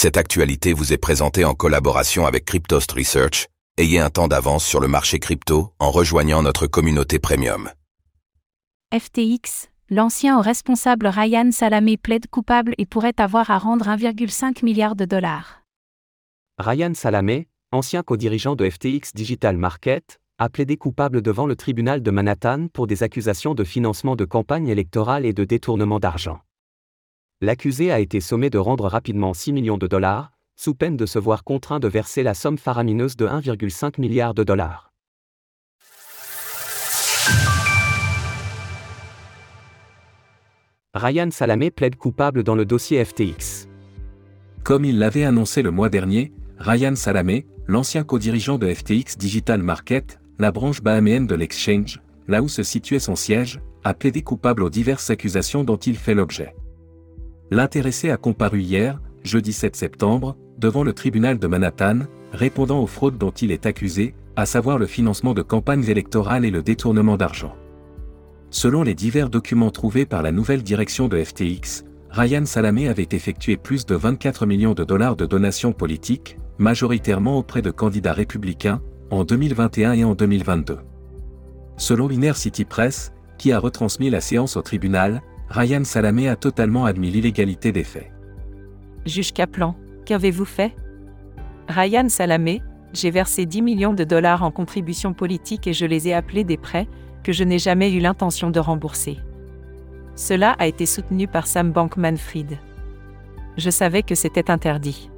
Cette actualité vous est présentée en collaboration avec Cryptost Research. Ayez un temps d'avance sur le marché crypto en rejoignant notre communauté premium. FTX, l'ancien responsable Ryan Salamé plaide coupable et pourrait avoir à rendre 1,5 milliard de dollars. Ryan Salamé, ancien co-dirigeant de FTX Digital Market, a plaidé coupable devant le tribunal de Manhattan pour des accusations de financement de campagne électorale et de détournement d'argent. L'accusé a été sommé de rendre rapidement 6 millions de dollars, sous peine de se voir contraint de verser la somme faramineuse de 1,5 milliard de dollars. Ryan Salamé plaide coupable dans le dossier FTX. Comme il l'avait annoncé le mois dernier, Ryan Salamé, l'ancien co-dirigeant de FTX Digital Market, la branche bahaméenne de l'exchange, là où se situait son siège, a plaidé coupable aux diverses accusations dont il fait l'objet. L'intéressé a comparu hier, jeudi 7 septembre, devant le tribunal de Manhattan, répondant aux fraudes dont il est accusé, à savoir le financement de campagnes électorales et le détournement d'argent. Selon les divers documents trouvés par la nouvelle direction de FTX, Ryan Salamé avait effectué plus de 24 millions de dollars de donations politiques, majoritairement auprès de candidats républicains, en 2021 et en 2022. Selon l'Inner City Press, qui a retransmis la séance au tribunal, Ryan Salamé a totalement admis l'illégalité des faits. Juge Kaplan, qu'avez-vous fait? Ryan Salamé, j'ai versé 10 millions de dollars en contributions politiques et je les ai appelés des prêts que je n'ai jamais eu l'intention de rembourser. Cela a été soutenu par Sam Bankman-Fried. Je savais que c'était interdit.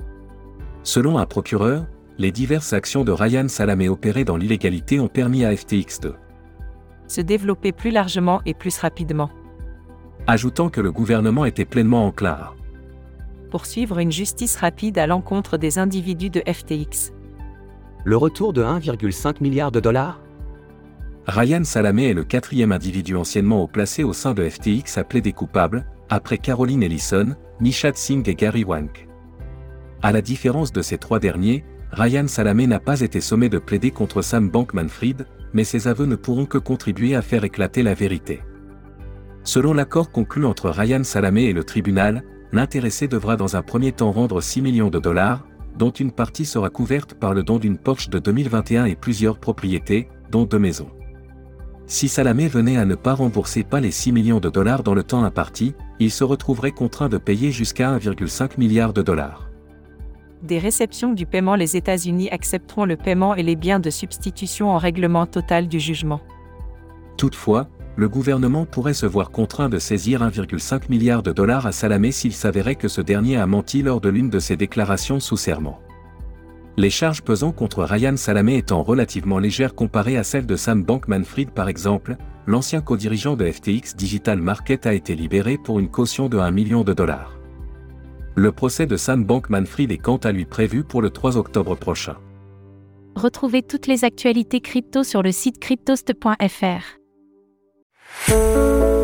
Selon un procureur, les diverses actions de Ryan Salamé opérées dans l'illégalité ont permis à FTX de se développer plus largement et plus rapidement. Ajoutant que le gouvernement était pleinement enclin à poursuivre une justice rapide à l'encontre des individus de FTX. Le retour de 1,5 milliard de dollars? Ryan Salamé est le quatrième individu anciennement haut placé au sein de FTX à plaider coupable, après Caroline Ellison, Nishat Singh et Gary Wank. À la différence de ces trois derniers, Ryan Salamé n'a pas été sommé de plaider contre Sam Bankman-Fried, mais ses aveux ne pourront que contribuer à faire éclater la vérité. Selon l'accord conclu entre Ryan Salamé et le tribunal, l'intéressé devra dans un premier temps rendre 6 millions de dollars, dont une partie sera couverte par le don d'une Porsche de 2021 et plusieurs propriétés, dont deux maisons. Si Salamé venait à ne pas rembourser pas les 6 millions de dollars dans le temps imparti, il se retrouverait contraint de payer jusqu'à 1,5 milliard de dollars. Des réceptions du paiement Les États-Unis accepteront le paiement et les biens de substitution en règlement total du jugement. Toutefois, le gouvernement pourrait se voir contraint de saisir 1,5 milliard de dollars à Salamé s'il s'avérait que ce dernier a menti lors de l'une de ses déclarations sous serment. Les charges pesant contre Ryan Salamé étant relativement légères comparées à celles de Sam Bankman-Fried par exemple, l'ancien co-dirigeant de FTX Digital Market a été libéré pour une caution de 1 million de dollars. Le procès de Sam Bankman-Fried est quant à lui prévu pour le 3 octobre prochain. Retrouvez toutes les actualités crypto sur le site cryptost.fr. Música